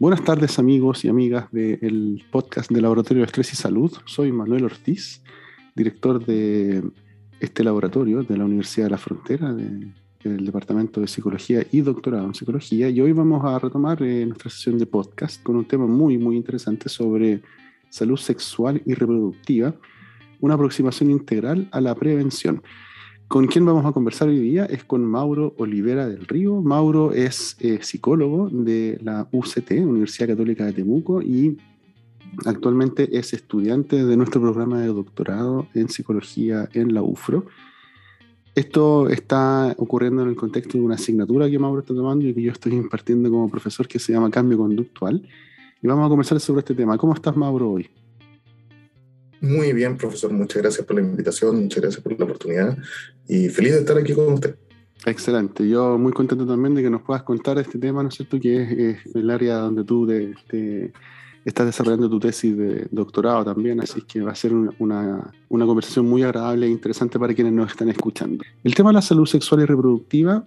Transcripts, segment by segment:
Buenas tardes amigos y amigas del podcast de Laboratorio de Estrés y Salud. Soy Manuel Ortiz, director de este laboratorio de la Universidad de la Frontera, del Departamento de Psicología y Doctorado en Psicología. Y hoy vamos a retomar eh, nuestra sesión de podcast con un tema muy, muy interesante sobre salud sexual y reproductiva, una aproximación integral a la prevención. Con quien vamos a conversar hoy día es con Mauro Olivera del Río. Mauro es eh, psicólogo de la UCT, Universidad Católica de Temuco, y actualmente es estudiante de nuestro programa de doctorado en psicología en la UFRO. Esto está ocurriendo en el contexto de una asignatura que Mauro está tomando y que yo estoy impartiendo como profesor que se llama Cambio Conductual. Y vamos a conversar sobre este tema. ¿Cómo estás, Mauro, hoy? Muy bien, profesor. Muchas gracias por la invitación, muchas gracias por la oportunidad y feliz de estar aquí con usted. Excelente. Yo muy contento también de que nos puedas contar este tema, ¿no es cierto? Que es, el área donde tú estás desarrollando tu tesis de doctorado también, así que va a ser una, una, conversación muy agradable e interesante para quienes nos están escuchando. El tema de la salud sexual y reproductiva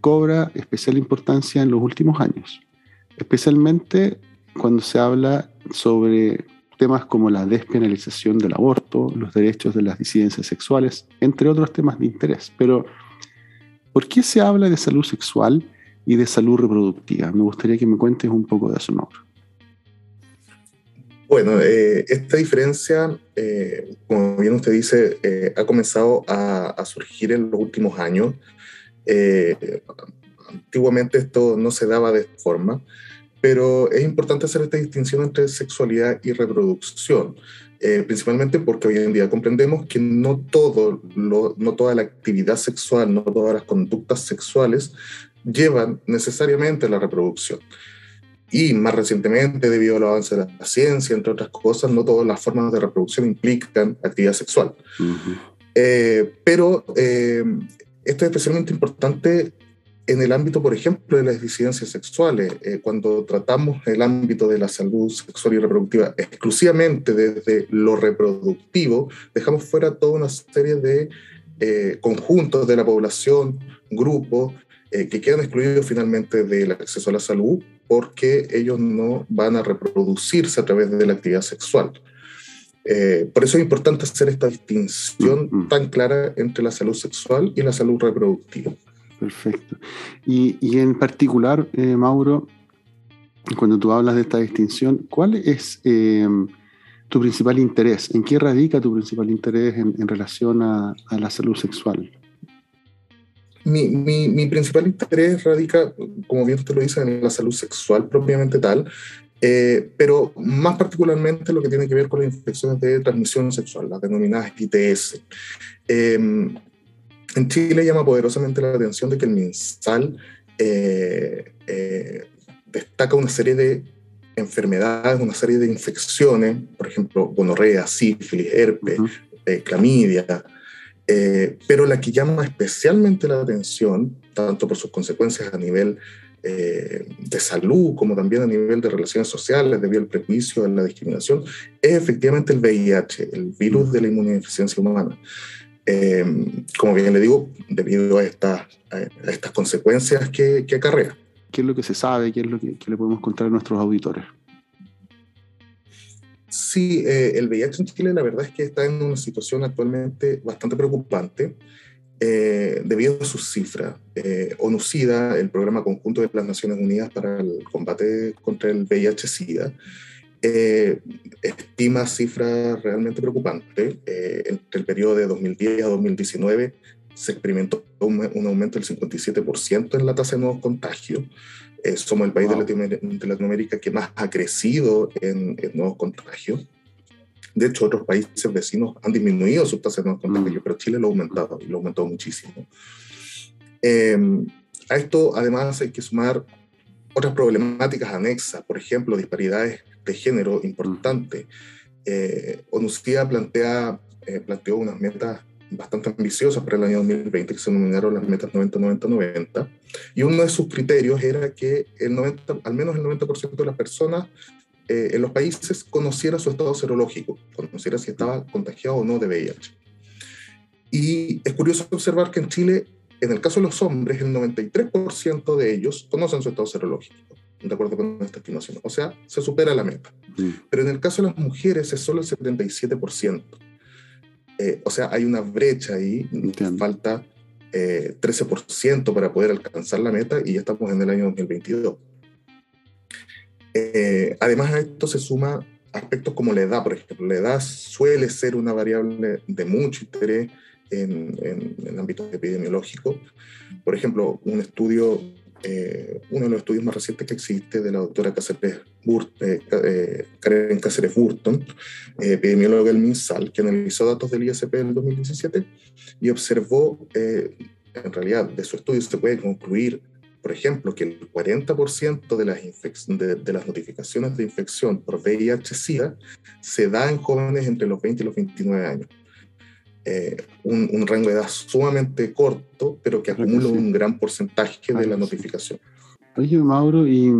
cobra especial importancia en los últimos años, especialmente cuando se habla sobre temas como la despenalización del aborto, los derechos de las disidencias sexuales, entre otros temas de interés. Pero, ¿por qué se habla de salud sexual y de salud reproductiva? Me gustaría que me cuentes un poco de eso, Mauro. Bueno, eh, esta diferencia, eh, como bien usted dice, eh, ha comenzado a, surgir en los últimos años. antiguamente esto no se daba de forma pero es importante hacer esta distinción entre sexualidad y reproducción, eh, principalmente porque hoy en día comprendemos que no, todo lo, no toda la actividad sexual, no todas las conductas sexuales llevan necesariamente a la reproducción. Y más recientemente, debido al avance de la ciencia, entre otras cosas, no todas las formas de reproducción implican actividad sexual. Eh, pero eh, esto es especialmente importante en el ámbito, por ejemplo, de las disidencias sexuales, eh, cuando tratamos el ámbito de la salud sexual y reproductiva exclusivamente desde lo reproductivo, dejamos fuera toda una serie de eh, conjuntos de la población, grupos, eh, que quedan excluidos finalmente del acceso a la salud porque ellos no van a reproducirse a través de la actividad sexual. por eso es importante hacer esta distinción mm, mm. tan clara entre la salud sexual y la salud reproductiva. Perfecto. Y, en particular, eh, Mauro, cuando tú hablas de esta distinción, ¿cuál es eh, tu principal interés? ¿En qué radica tu principal interés en, relación a, la salud sexual? Mi, principal interés radica, como bien usted lo dice, en la salud sexual propiamente tal, eh, pero más particularmente lo que tiene que ver con las infecciones de transmisión sexual, las denominadas ITS. En Chile llama poderosamente la atención de que el MinSal eh, eh, destaca una serie de enfermedades, una serie de infecciones, por ejemplo, gonorrea, sífilis, herpes, eh, clamidia, pero la que llama especialmente la atención, tanto por sus consecuencias a nivel de salud como también a nivel de relaciones sociales, debido al prejuicio, a la discriminación, es efectivamente el VIH, el virus de la inmunodeficiencia humana. Em, como bien le digo, debido a, a estas consecuencias que, que, acarrea. ¿Qué es lo que se sabe? ¿Qué es lo que, le podemos contar a nuestros auditores? Sí, eh, el VIH en Chile la verdad es que está en una situación actualmente bastante preocupante eh, debido a sus cifras. Eh, ONU-SIDA, el programa conjunto de las Naciones Unidas para el combate contra el VIH-SIDA, eh, estima cifras realmente preocupantes. Eh, entre el periodo de 2010 a 2019 se experimentó un, aumento del 57% en la tasa de nuevos contagios. Eh, somos el país de, Latinoamérica, que más ha crecido en, nuevos contagios. De hecho, otros países vecinos han disminuido su tasa de nuevos contagios, mm. pero Chile lo ha aumentado y lo ha aumentado muchísimo. a esto, además, hay que sumar otras problemáticas anexas, por ejemplo, disparidades de género importante. Eh, plantea, eh, planteó unas metas bastante ambiciosas para el año 2020 que se denominaron las metas 90-90-90 y uno de sus criterios era que el 90, al menos el 90% de las personas eh, en los países conociera su estado serológico, conociera si estaba contagiado o no de VIH. Y es curioso observar que en Chile, en el caso de los hombres, el 93% de ellos conocen su estado serológico de acuerdo con esta estimación. O sea, se supera la meta. Mm. Pero en el caso de las mujeres es solo el 77%. Eh, o sea, hay una brecha ahí, Entiendo. falta eh, 13% para poder alcanzar la meta y ya estamos en el año 2022. Eh, además a esto se suma aspectos como la edad, por ejemplo. La edad suele ser una variable de mucho interés en, en, en el ámbito epidemiológico. Por ejemplo, un estudio, eh, uno de los estudios más recientes que existe de la doctora Cáceres eh, eh, Karen Cáceres Burton, eh, epidemióloga del MinSal, que analizó datos del ISP del 2017 y observó, eh, en realidad, de su estudio se puede concluir por ejemplo, que el 40% de las, de, de las notificaciones de infección por VIH-Sida se da en jóvenes entre los 20 y los 29 años. Eh, un, un, rango de edad sumamente corto, pero que acumula sí. un gran porcentaje claro de la notificación. Oye, Mauro, y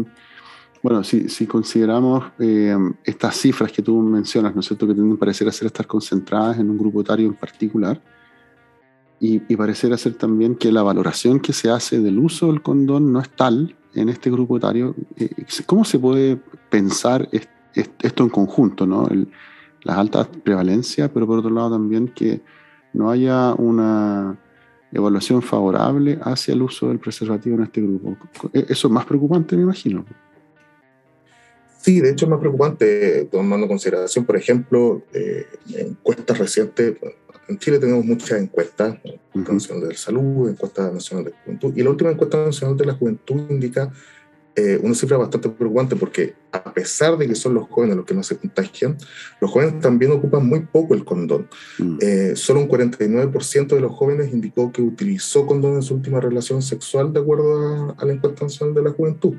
bueno, si, si consideramos eh, estas cifras que tú mencionas, ¿no es cierto?, que tienden a parecer ser estar concentradas en un grupo etario en particular, y, y pareciera ser también que la valoración que se hace del uso del condón no es tal en este grupo etario. Eh, ¿Cómo se puede pensar esto en conjunto? ¿no? El, las altas prevalencias, pero por otro lado también que no haya una evaluación favorable hacia el uso del preservativo en este grupo. Eso es más preocupante, me imagino. Sí, de hecho es más preocupante, tomando en consideración, por ejemplo, eh, encuestas recientes. En Chile tenemos muchas encuestas, uh -huh. Nacional de Salud, encuesta nacional de Juventud, y la última encuesta nacional de la Juventud indica eh, una cifra bastante preocupante porque a pesar de que son los jóvenes los que más se contagian, los jóvenes también ocupan muy poco el condón. Mm. Eh, solo un 49% de los jóvenes indicó que utilizó condón en su última relación sexual de acuerdo a, a la encuesta nacional de la juventud.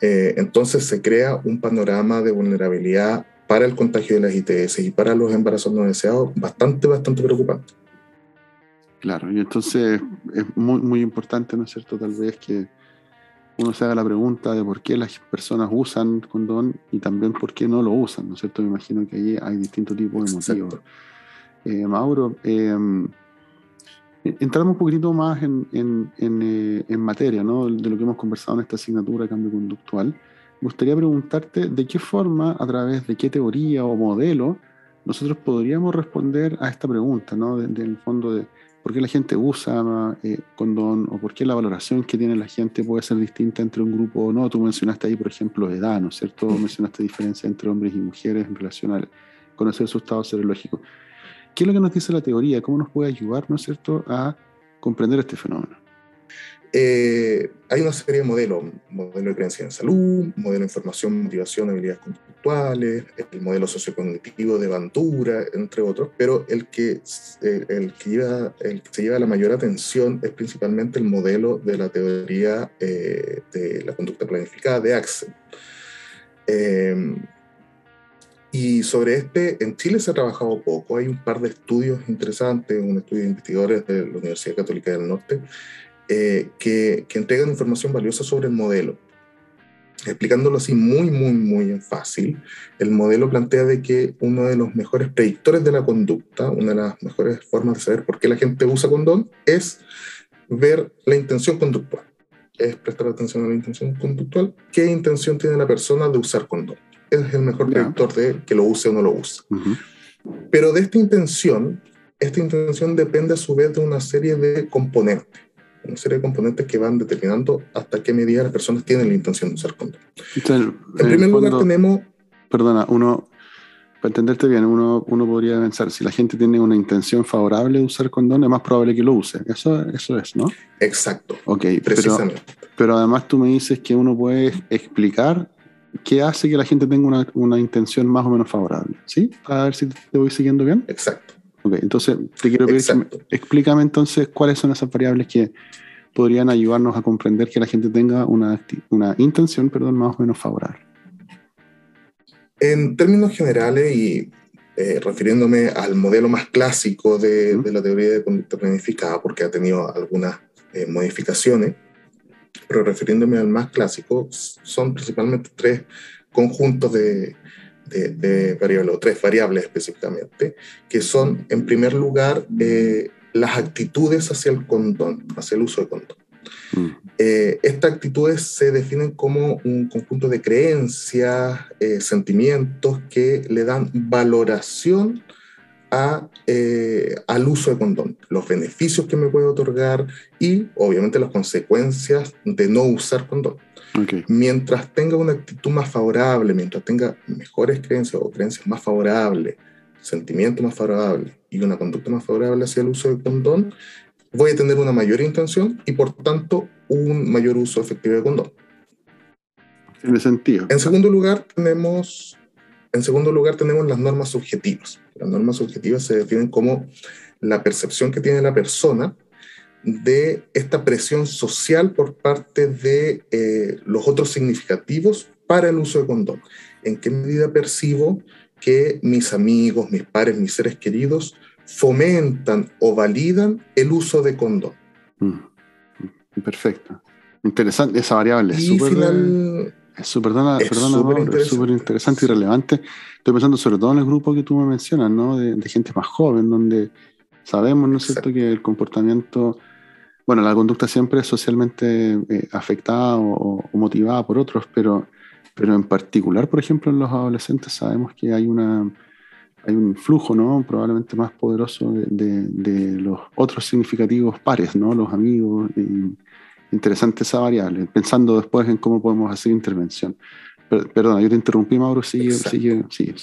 Eh, entonces se crea un panorama de vulnerabilidad para el contagio de las ITS y para los embarazos no deseados bastante, bastante preocupante. Claro, y entonces es muy, muy importante, ¿no es cierto? Tal vez que uno se haga la pregunta de por qué las personas usan condón y también por qué no lo usan, ¿no es cierto? Me imagino que allí hay distintos tipos de motivos. Eh, Mauro, eh, entramos un poquitito más en, en, en, eh, en, materia ¿no? de lo que hemos conversado en esta asignatura de cambio conductual. Me gustaría preguntarte de qué forma, a través de qué teoría o modelo, nosotros podríamos responder a esta pregunta, ¿no? Del de, de fondo de por qué la gente usa eh, condón o por qué la valoración que tiene la gente puede ser distinta entre un grupo o no. Tú mencionaste ahí, por ejemplo, edad, ¿no es cierto? Mencionaste diferencia entre hombres y mujeres en relación a conocer su estado serológico. ¿Qué es lo que nos dice la teoría? ¿Cómo nos puede ayudar, ¿no es cierto?, a comprender este fenómeno. Eh, hay una serie de modelos, modelo de creencia en salud, modelo de información, motivación, habilidades conductuales, el modelo sociocognitivo de Bandura, entre otros, pero el que, eh, el, que lleva, el que se lleva la mayor atención es principalmente el modelo de la teoría eh, de la conducta planificada de Axel. y sobre este, en Chile se ha trabajado poco, hay un par de estudios interesantes, un estudio de investigadores de la Universidad Católica del Norte, eh, que, que, entregan información valiosa sobre el modelo. Explicándolo así muy, muy, muy fácil, el modelo plantea de que uno de los mejores predictores de la conducta, una de las mejores formas de saber por qué la gente usa condón, es ver la intención conductual. Es prestar atención a la intención conductual. ¿Qué intención tiene la persona de usar condón? Es el mejor predictor de que lo use o no lo use. Uh -huh. Pero de esta intención, esta intención depende a su vez de una serie de componentes una serie de componentes que van determinando hasta qué medida las personas tienen la intención de usar condón. Entonces, en primer lugar tenemos... Perdona, uno, para entenderte bien, uno, uno podría pensar, si la gente tiene una intención favorable de usar condón, es más probable que lo use. Eso, eso es, ¿no? Exacto. Ok, precisamente. Pero, pero además tú me dices que uno puede explicar qué hace que la gente tenga una, una intención más o menos favorable, ¿sí? A ver si te voy siguiendo bien. Exacto. Ok, entonces te quiero pedir, que explícame entonces cuáles son esas variables que podrían ayudarnos a comprender que la gente tenga una, una intención perdón, más o menos favorable. En términos generales y eh, refiriéndome al modelo más clásico de, de, la teoría de conducta planificada, porque ha tenido algunas eh, modificaciones, pero refiriéndome al más clásico, son principalmente tres conjuntos de, de, de, variables, o tres variables específicamente, que son, en primer lugar, eh, las actitudes hacia el condón, hacia el uso de condón. Mm. Eh, estas actitudes se definen como un conjunto de creencias, eh, sentimientos que le dan valoración a, eh, al uso de condón, los beneficios que me puede otorgar y obviamente las consecuencias de no usar condón. Mientras tenga una actitud más favorable, mientras tenga mejores creencias o creencias más favorables, sentimientos más favorables y una conducta más favorable hacia el uso de condón, voy a tener una mayor intención y por tanto un mayor uso efectivo de condón. Tiene sentido. En segundo lugar tenemos, en segundo lugar tenemos las normas subjetivas. Las normas subjetivas se definen como la percepción que tiene la persona de esta presión social por parte de eh, los otros significativos para el uso de condón. ¿En qué medida percibo que mis amigos, mis padres, mis seres queridos fomentan o validan el uso de condón. Mm, perfecto. Interesante, esa variable es súper es súper interesante y relevante. Estoy pensando sobre todo en el grupo que tú me mencionas, ¿no? De, gente más joven, donde sabemos, ¿no es cierto?, que el comportamiento, bueno, la conducta siempre es socialmente eh, afectada o, o, motivada por otros, pero, pero en particular, por ejemplo, en los adolescentes sabemos que hay una hay un flujo ¿no? probablemente más poderoso de, los otros significativos pares, ¿no? los amigos. interesante esa variable, pensando después en cómo podemos hacer intervención. perdona, yo te interrumpí, Mauro, sigue, sigue, sigue,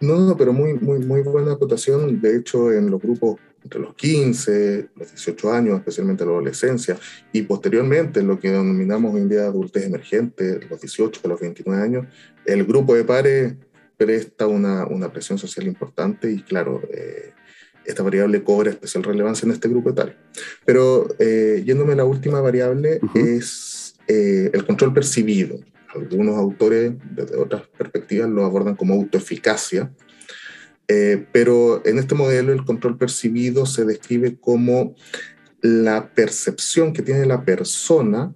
No, no, pero muy, muy, muy buena acotación. De hecho, en los grupos entre los 15, los 18 años, especialmente la adolescencia, y posteriormente en lo que denominamos hoy en día adultez emergente, los 18 a los 29 años, el grupo de pares presta una, una presión social importante y claro, eh, esta variable cobra especial relevancia en este grupo etario. Pero eh, yéndome a la última variable es eh, el control percibido. Algunos autores desde otras perspectivas lo abordan como autoeficacia, pero en este modelo el control percibido se describe como la percepción que tiene la persona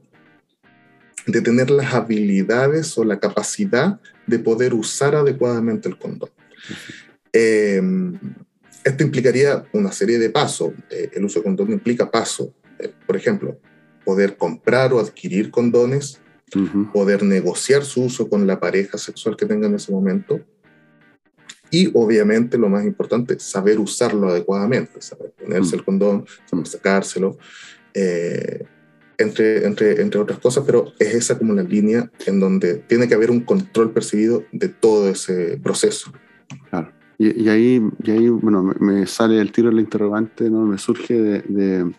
de tener las habilidades o la capacidad de poder usar adecuadamente el condón. Em, esto implicaría una serie de pasos. Eh, el uso de condón implica pasos. Eh, por ejemplo, poder comprar o adquirir condones, poder negociar su uso con la pareja sexual que tenga en ese momento. Y obviamente lo más importante, saber usarlo adecuadamente, saber ponerse el condón, saber sacárselo. Eh, entre, entre, entre otras cosas, pero es esa como la línea en donde tiene que haber un control percibido de todo ese proceso. Claro. Y, y ahí, y ahí, bueno, me, sale el tiro del interrogante, ¿no? Me surge de, de,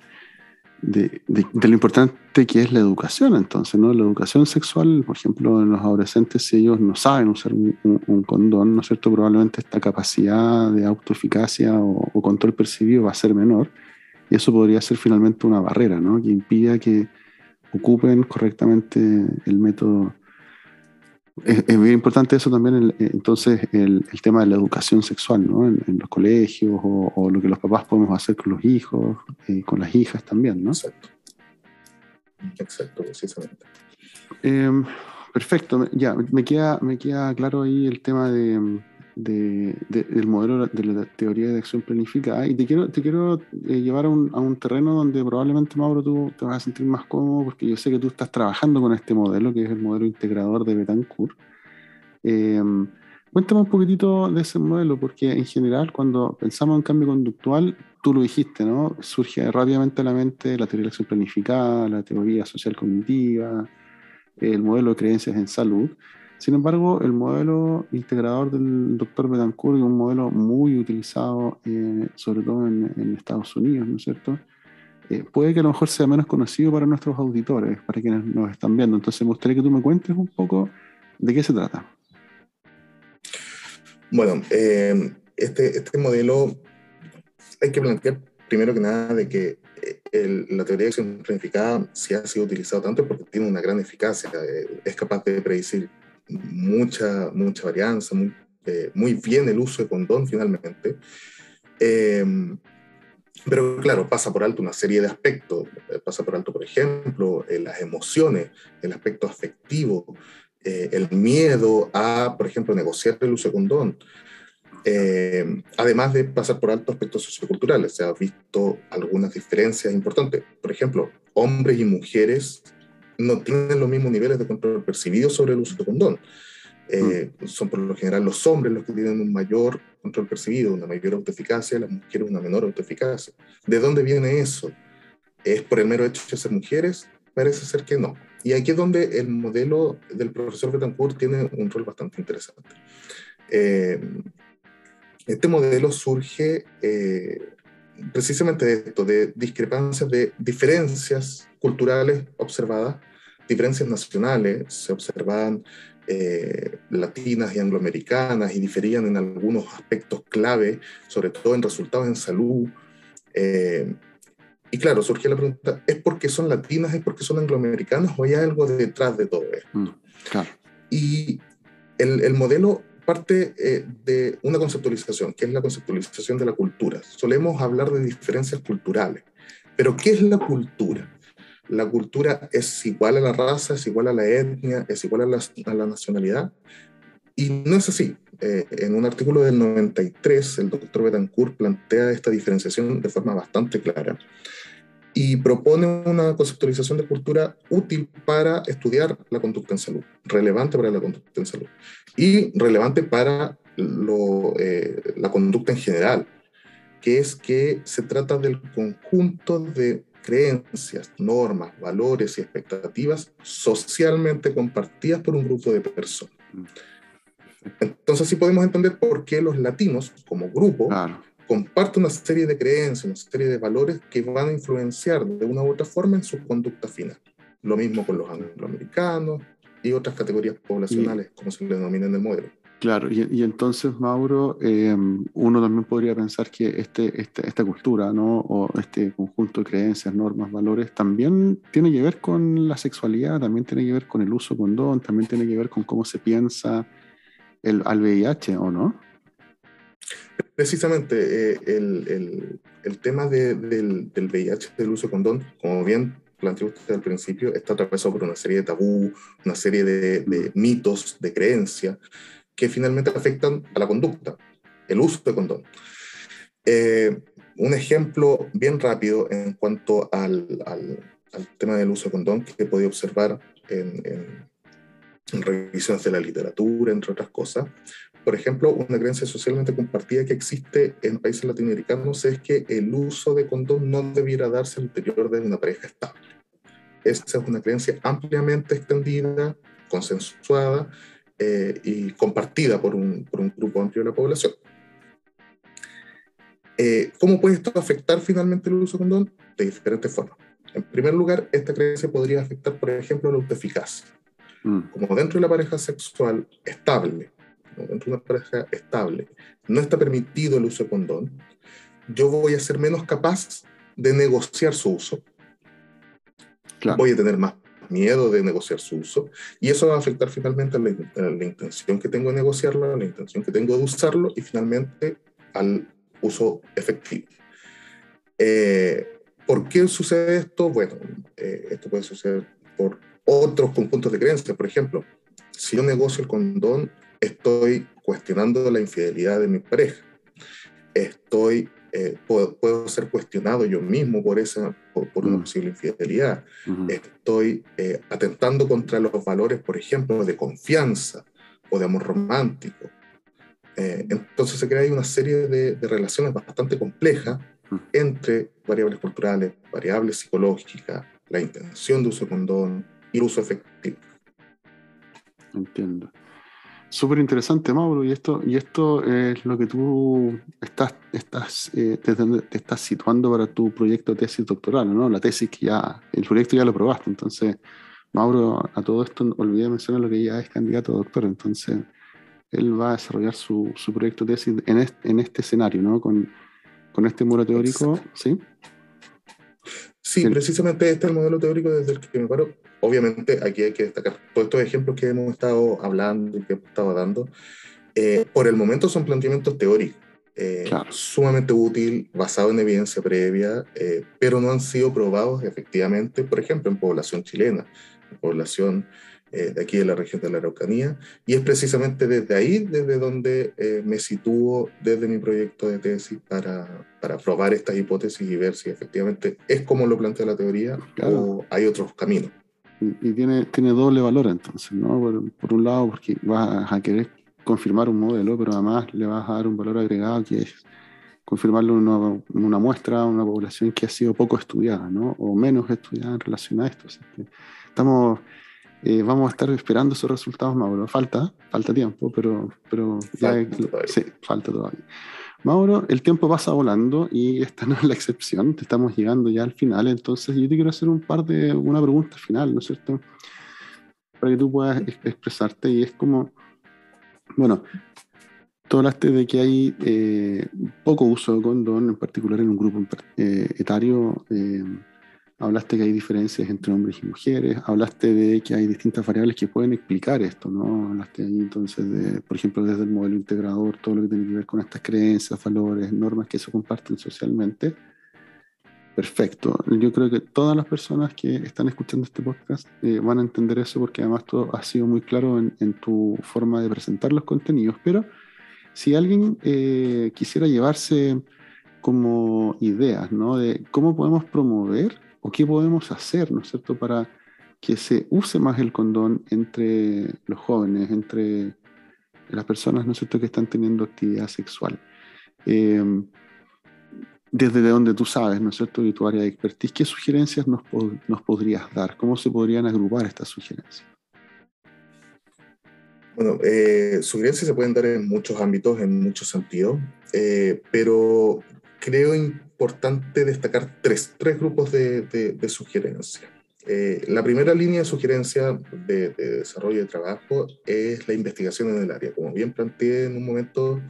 de, de, lo importante que es la educación, entonces, ¿no? La educación sexual, por ejemplo, en los adolescentes, si ellos no saben usar un, un, condón, ¿no es cierto? Probablemente esta capacidad de autoeficacia o, o control percibido va a ser menor y eso podría ser finalmente una barrera, ¿no? Que impida que ocupen correctamente el método. Es, muy importante eso también, entonces, el, tema de la educación sexual, ¿no? En, los colegios o, lo que los papás podemos hacer con los hijos eh, con las hijas también, ¿no? Exacto. Exacto, precisamente. Em, perfecto, ya, me queda, me queda claro ahí el tema de, de, del modelo de la teoría de acción planificada. Y te quiero, te quiero eh, llevar a un, a un, terreno donde probablemente, Mauro, tú te vas a sentir más cómodo porque yo sé que tú estás trabajando con este modelo, que es el modelo integrador de Betancourt. Eh, cuéntame un poquitito de ese modelo, porque en general cuando pensamos en cambio conductual, tú lo dijiste, ¿no? Surge rápidamente a la mente la teoría de acción planificada, la teoría social cognitiva, el modelo de creencias en salud. Sin embargo, el modelo integrador del doctor Betancourt es un modelo muy utilizado, eh, sobre todo en, Estados Unidos, ¿no es cierto? Eh, puede que a lo mejor sea menos conocido para nuestros auditores, para quienes nos están viendo. Entonces, me gustaría que tú me cuentes un poco de qué se trata. Bueno, eh, este, este modelo hay que plantear primero que nada de que la teoría de acción planificada si ha sido utilizado tanto porque tiene una gran eficacia, es capaz de predecir mucha, mucha varianza, muy, eh, muy bien el uso de condón finalmente. Eh, pero claro, pasa por alto una serie de aspectos. Eh, pasa por alto, por ejemplo, las emociones, el aspecto afectivo, el miedo a, por ejemplo, negociar el uso de condón. eh, además de pasar por altos aspectos socioculturales, se han visto algunas diferencias importantes. Por ejemplo, hombres y mujeres no tienen los mismos niveles de control percibido sobre el uso de condón. Eh, mm. Son por lo general los hombres los que tienen un mayor control percibido, una mayor autoeficacia, las mujeres una menor autoeficacia. ¿De dónde viene eso? ¿Es por el mero hecho de ser mujeres? Parece ser que no. Y aquí es donde el modelo del profesor Betancourt tiene un rol bastante interesante. Eh, este modelo surge eh, precisamente de esto, de discrepancias, de diferencias culturales observadas, diferencias nacionales, se observaban eh, latinas y angloamericanas y diferían en algunos aspectos clave, sobre todo en resultados en salud. Eh, y claro, surge la pregunta, ¿es porque son latinas, es porque son angloamericanas o hay algo detrás de todo esto? Mm, y el, el modelo parte eh, de una conceptualización, que es la conceptualización de la cultura. Solemos hablar de diferencias culturales, pero ¿qué es la cultura? La cultura es igual a la raza, es igual a la etnia, es igual a la, nacionalidad. Y no es así. Eh, en un artículo del 93, el doctor Betancourt plantea esta diferenciación de forma bastante clara y propone una conceptualización de cultura útil para estudiar la conducta en salud, relevante para la conducta en salud y relevante para eh, la conducta en general, que es que se trata del conjunto de creencias, normas, valores y expectativas socialmente compartidas por un grupo de personas. Entonces sí podemos entender por qué los latinos como grupo comparte una serie de creencias, una serie de valores que van a influenciar de una u otra forma en su conducta final. Lo mismo con los angloamericanos y otras categorías poblacionales, como se le denomina en el modelo. Claro, y, entonces, Mauro, eh, uno también podría pensar que este, este, esta cultura, ¿no? o este conjunto de creencias, normas, valores, también tiene que ver con la sexualidad, también tiene que ver con el uso condón, también tiene que ver con cómo se piensa el, al VIH, ¿o no? Precisamente, eh, el, el, tema del, del, VIH, del uso de condón, como bien planteó usted al principio, está atravesado por una serie de tabú, una serie de, de mitos, de creencias, que finalmente afectan a la conducta, el uso de condón. Eh, un ejemplo bien rápido en cuanto al, tema del uso de condón que he podido observar en, en, en revisiones de la literatura, entre otras cosas, por ejemplo, una creencia socialmente compartida que existe en países latinoamericanos es que el uso de condón no debiera darse al interior de una pareja estable. Esa es una creencia ampliamente extendida, consensuada eh, y compartida por un, por un, grupo amplio de la población. Eh, ¿Cómo puede esto afectar finalmente el uso de condón? De diferentes formas. En primer lugar, esta creencia podría afectar, por ejemplo, la autoeficacia. Mm. Como dentro de la pareja sexual estable dentro de una pareja estable, no está permitido el uso de condón, yo voy a ser menos capaz de negociar su uso. Voy a tener más miedo de negociar su uso y eso va a afectar finalmente a la, intención que tengo de negociarlo, a la intención que tengo de usarlo y finalmente al uso efectivo. Eh, ¿Por qué sucede esto? Bueno, eh, esto puede suceder por otros conjuntos de creencias. Por ejemplo, si yo negocio el condón, estoy cuestionando la infidelidad de mi pareja. Estoy, eh, puedo, ser cuestionado yo mismo por, esa, por, una mm. posible infidelidad. Estoy eh, atentando contra los valores, por ejemplo, de confianza o de amor romántico. Eh, entonces se crea ahí una serie de, de relaciones bastante complejas mm. entre variables culturales, variables psicológicas, la intención de uso de condón y el uso efectivo. Entiendo. Súper interesante, Mauro, y esto, y esto es lo que tú estás, estás, eh, te, estás situando para tu proyecto de tesis doctoral, ¿no? La tesis que ya, el proyecto ya lo probaste, entonces, Mauro, a todo esto olvidé mencionar lo que ya es candidato a doctor, entonces, él va a desarrollar su, su proyecto de tesis en este, en este escenario, ¿no? Con, con este muro teórico, ¿sí? Sí, precisamente este es el modelo teórico desde el que me paro obviamente aquí hay que destacar todos estos ejemplos que hemos estado hablando y que hemos estado dando. Eh, por el momento son planteamientos teóricos, eh, sumamente útil, basado en evidencia previa, eh, pero no han sido probados efectivamente, por ejemplo, en población chilena, en población de aquí de la región de la Araucanía, y es precisamente desde ahí, desde donde me sitúo desde mi proyecto de tesis para, para, probar estas hipótesis y ver si efectivamente es como lo plantea la teoría o hay otros caminos. Y, tiene, tiene doble valor entonces, ¿no? Por, por, un lado, porque vas a querer confirmar un modelo, pero además le vas a dar un valor agregado que es confirmarlo en una, una, muestra, una población que ha sido poco estudiada, ¿no? O menos estudiada en relación a esto. estamos eh, vamos a estar esperando esos resultados, Mauro. Falta, falta tiempo, pero, pero ya sí, falta todavía. Mauro, el tiempo pasa volando y esta no es la excepción. Te estamos llegando ya al final, entonces yo te quiero hacer un par de, una pregunta final, ¿no es cierto? Para que tú puedas expresarte y es como, bueno, tú hablaste de que hay eh, poco uso de condón, en particular en un grupo eh, etario hablaste que hay diferencias entre hombres y mujeres, hablaste de que hay distintas variables que pueden explicar esto, ¿no? Hablaste ahí entonces de, por ejemplo, desde el modelo integrador, todo lo que tiene que ver con estas creencias, valores, normas que se comparten socialmente. Perfecto. Yo creo que todas las personas que están escuchando este podcast eh, van a entender eso porque además todo ha sido muy claro en, tu forma de presentar los contenidos. Pero si alguien eh, quisiera llevarse como ideas, ¿no? De cómo podemos promover o qué podemos hacer, ¿no es cierto?, para que se use más el condón entre los jóvenes, entre las personas, ¿no es cierto?, que están teniendo actividad sexual. Em, desde donde tú sabes, ¿no es cierto?, de tu área de expertise, ¿qué sugerencias nos, nos podrías dar? ¿Cómo se podrían agrupar estas sugerencias? Bueno, eh, sugerencias se pueden dar en muchos ámbitos, en muchos sentidos, eh, pero creo importante destacar tres, tres grupos de, de, sugerencias. Eh, la primera línea de sugerencia de, desarrollo de trabajo es la investigación en el área. Como bien planteé en un momento,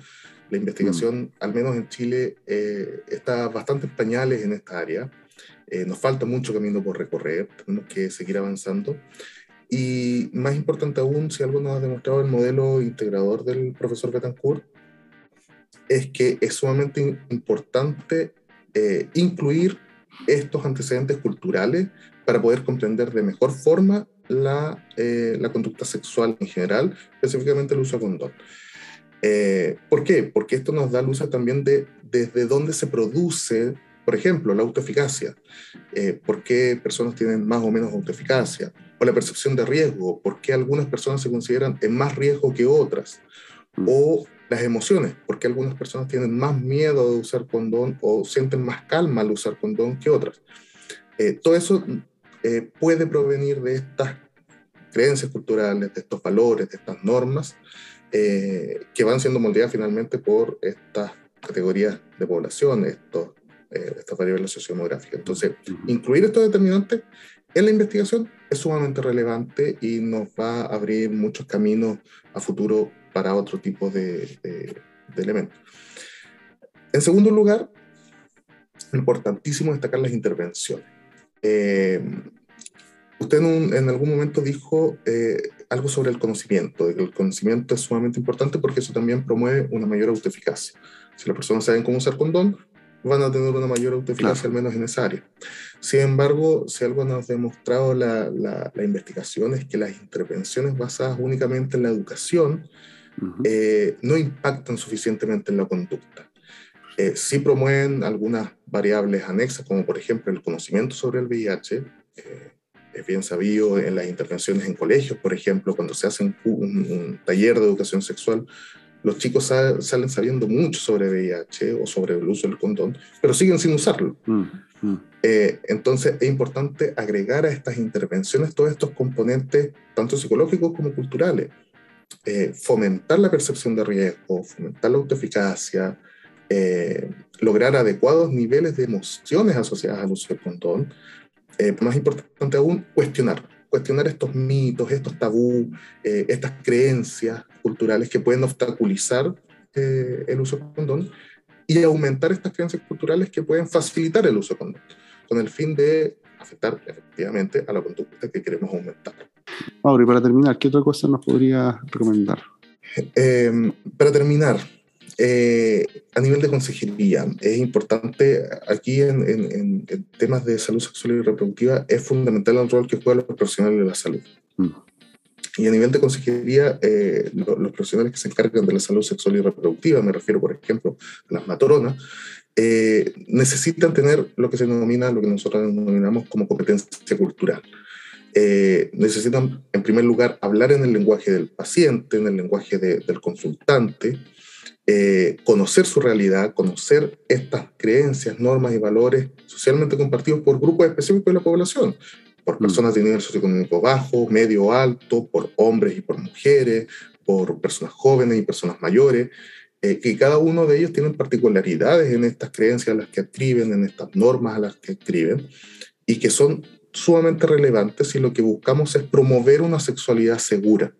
la investigación, mm. al menos en Chile, eh, está bastante en pañales en esta área. Eh, nos falta mucho camino por recorrer, tenemos que seguir avanzando. Y más importante aún, si algo nos ha demostrado el modelo integrador del profesor Betancourt, es que es sumamente importante eh, incluir estos antecedentes culturales para poder comprender de mejor forma la, eh, la conducta sexual en general, específicamente el uso de condón. Eh, ¿Por qué? Porque esto nos da luz también de desde dónde se produce, por ejemplo, la autoeficacia. ¿Por qué personas tienen más o menos autoeficacia? O la percepción de riesgo. ¿Por qué algunas personas se consideran en más riesgo que otras? Mm. O las emociones, porque algunas personas tienen más miedo de usar condón o sienten más calma al usar condón que otras. Eh, todo eso eh, puede provenir de estas creencias culturales, de estos valores, de estas normas, eh, que van siendo moldeadas finalmente por estas categorías de población, estos, estas variables sociodemográficas. Entonces, incluir estos determinantes en la investigación es sumamente relevante y nos va a abrir muchos caminos a futuro para otro tipo de, elementos. En segundo lugar, importantísimo destacar las intervenciones. Eh, usted en, algún momento dijo eh, algo sobre el conocimiento, de que el conocimiento es sumamente importante porque eso también promueve una mayor autoeficacia. Si las personas saben cómo usar condón, van a tener una mayor autoeficacia, al menos en esa área. Sin embargo, si algo nos ha demostrado la, la, la investigación es que las intervenciones basadas únicamente en la educación eh, no impactan suficientemente en la conducta. Eh, sí promueven algunas variables anexas, como por ejemplo el conocimiento sobre el VIH. Eh, es bien sabido en las intervenciones en colegios, por ejemplo, cuando se hace un, taller de educación sexual, los chicos salen sabiendo mucho sobre VIH o sobre el uso del condón, pero siguen sin usarlo. Mm, mm. entonces es importante agregar a estas intervenciones todos estos componentes, tanto psicológicos como culturales. Eh, fomentar la percepción de riesgo, fomentar la autoeficacia, eh, lograr adecuados niveles de emociones asociadas al uso del condón, eh, más importante aún, cuestionar, cuestionar estos mitos, estos tabú, estas creencias culturales que pueden obstaculizar el uso del condón y aumentar estas creencias culturales que pueden facilitar el uso del condón, con el fin de afectar efectivamente a la conducta que queremos aumentar. Mauro, y para terminar, ¿qué otra cosa nos podría recomendar? Em, para terminar, eh, a nivel de consejería, es importante aquí en, temas de salud sexual y reproductiva, es fundamental el rol que juegan los profesionales de la salud. Mm. Y a nivel de consejería, eh, los profesionales que se encargan de la salud sexual y reproductiva, me refiero, por ejemplo, a las matronas, eh, necesitan tener lo que se denomina, lo que nosotros denominamos como competencia cultural. Eh, necesitan, en primer lugar, hablar en el lenguaje del paciente, en el lenguaje del consultante, conocer su realidad, conocer estas creencias, normas y valores socialmente compartidos por grupos específicos de la población, por mm. personas de nivel socioeconómico bajo, medio alto, por hombres y por mujeres, por personas jóvenes y personas mayores, eh, que cada uno de ellos tienen particularidades en estas creencias a las que escriben, en estas normas a las que escriben, y que son sumamente relevantes y lo que buscamos es promover una sexualidad segura.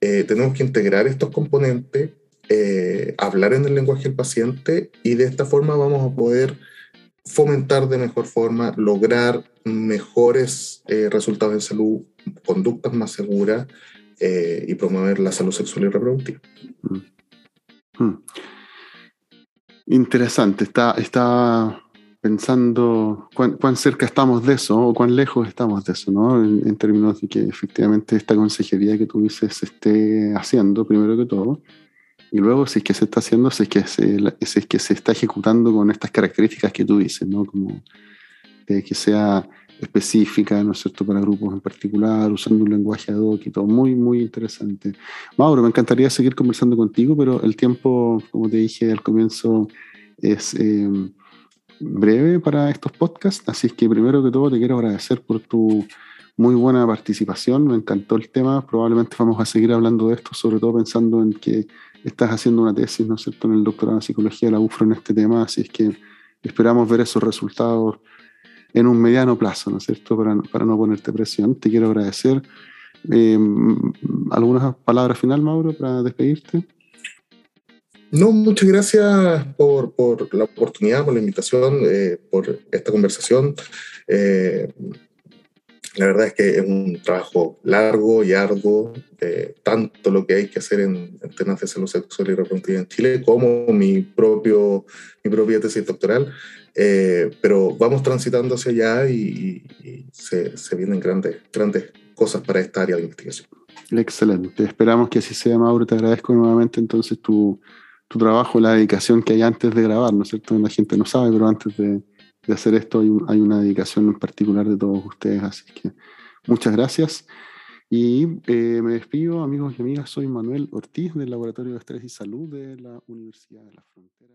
Eh, tenemos que integrar estos componentes, eh, hablar en el lenguaje del paciente y de esta forma vamos a poder fomentar de mejor forma, lograr mejores eh, resultados en salud, conductas más seguras eh, y promover la salud sexual y reproductiva. Mm. Mm. Interesante, está, está pensando cuán, cerca estamos de eso o cuán lejos estamos de eso, ¿no? En, en, términos de que efectivamente esta consejería que tú dices se esté haciendo, primero que todo, y luego, si es que se está haciendo, si es que se, si es que se está ejecutando con estas características que tú dices, ¿no? Como de que sea específica, ¿no es cierto?, para grupos en particular, usando un lenguaje ad hoc y todo. Muy, muy interesante. Mauro, me encantaría seguir conversando contigo, pero el tiempo, como te dije al comienzo, es eh, breve para estos podcasts. Así que primero que todo te quiero agradecer por tu muy buena participación. Me encantó el tema. Probablemente vamos a seguir hablando de esto, sobre todo pensando en que estás haciendo una tesis, ¿no es cierto?, en el doctorado en psicología de la UFRO en este tema, así es que esperamos ver esos resultados en un mediano plazo, ¿no es cierto?, para, para no ponerte presión. Te quiero agradecer. Eh, ¿Algunas palabras final, Mauro, para despedirte? No, muchas gracias por, por la oportunidad, por la invitación, eh, por esta conversación. Eh, la verdad es que es un trabajo largo y arduo, eh, tanto lo que hay que hacer en, temas de salud sexual y reproductiva en Chile como mi, propio, mi propia tesis doctoral, eh, pero vamos transitando hacia allá y, se, se, vienen grandes, grandes cosas para esta área de investigación. Excelente, esperamos que así sea, Mauro. Te agradezco nuevamente entonces tu, tu trabajo, la dedicación que hay antes de grabar, ¿no es cierto? La gente no sabe, pero antes de de hacer esto hay, hay, una dedicación en particular de todos ustedes, así que muchas gracias. Y eh, me despido, amigos y amigas, soy Manuel Ortiz del Laboratorio de Estrés y Salud de la Universidad de la Frontera.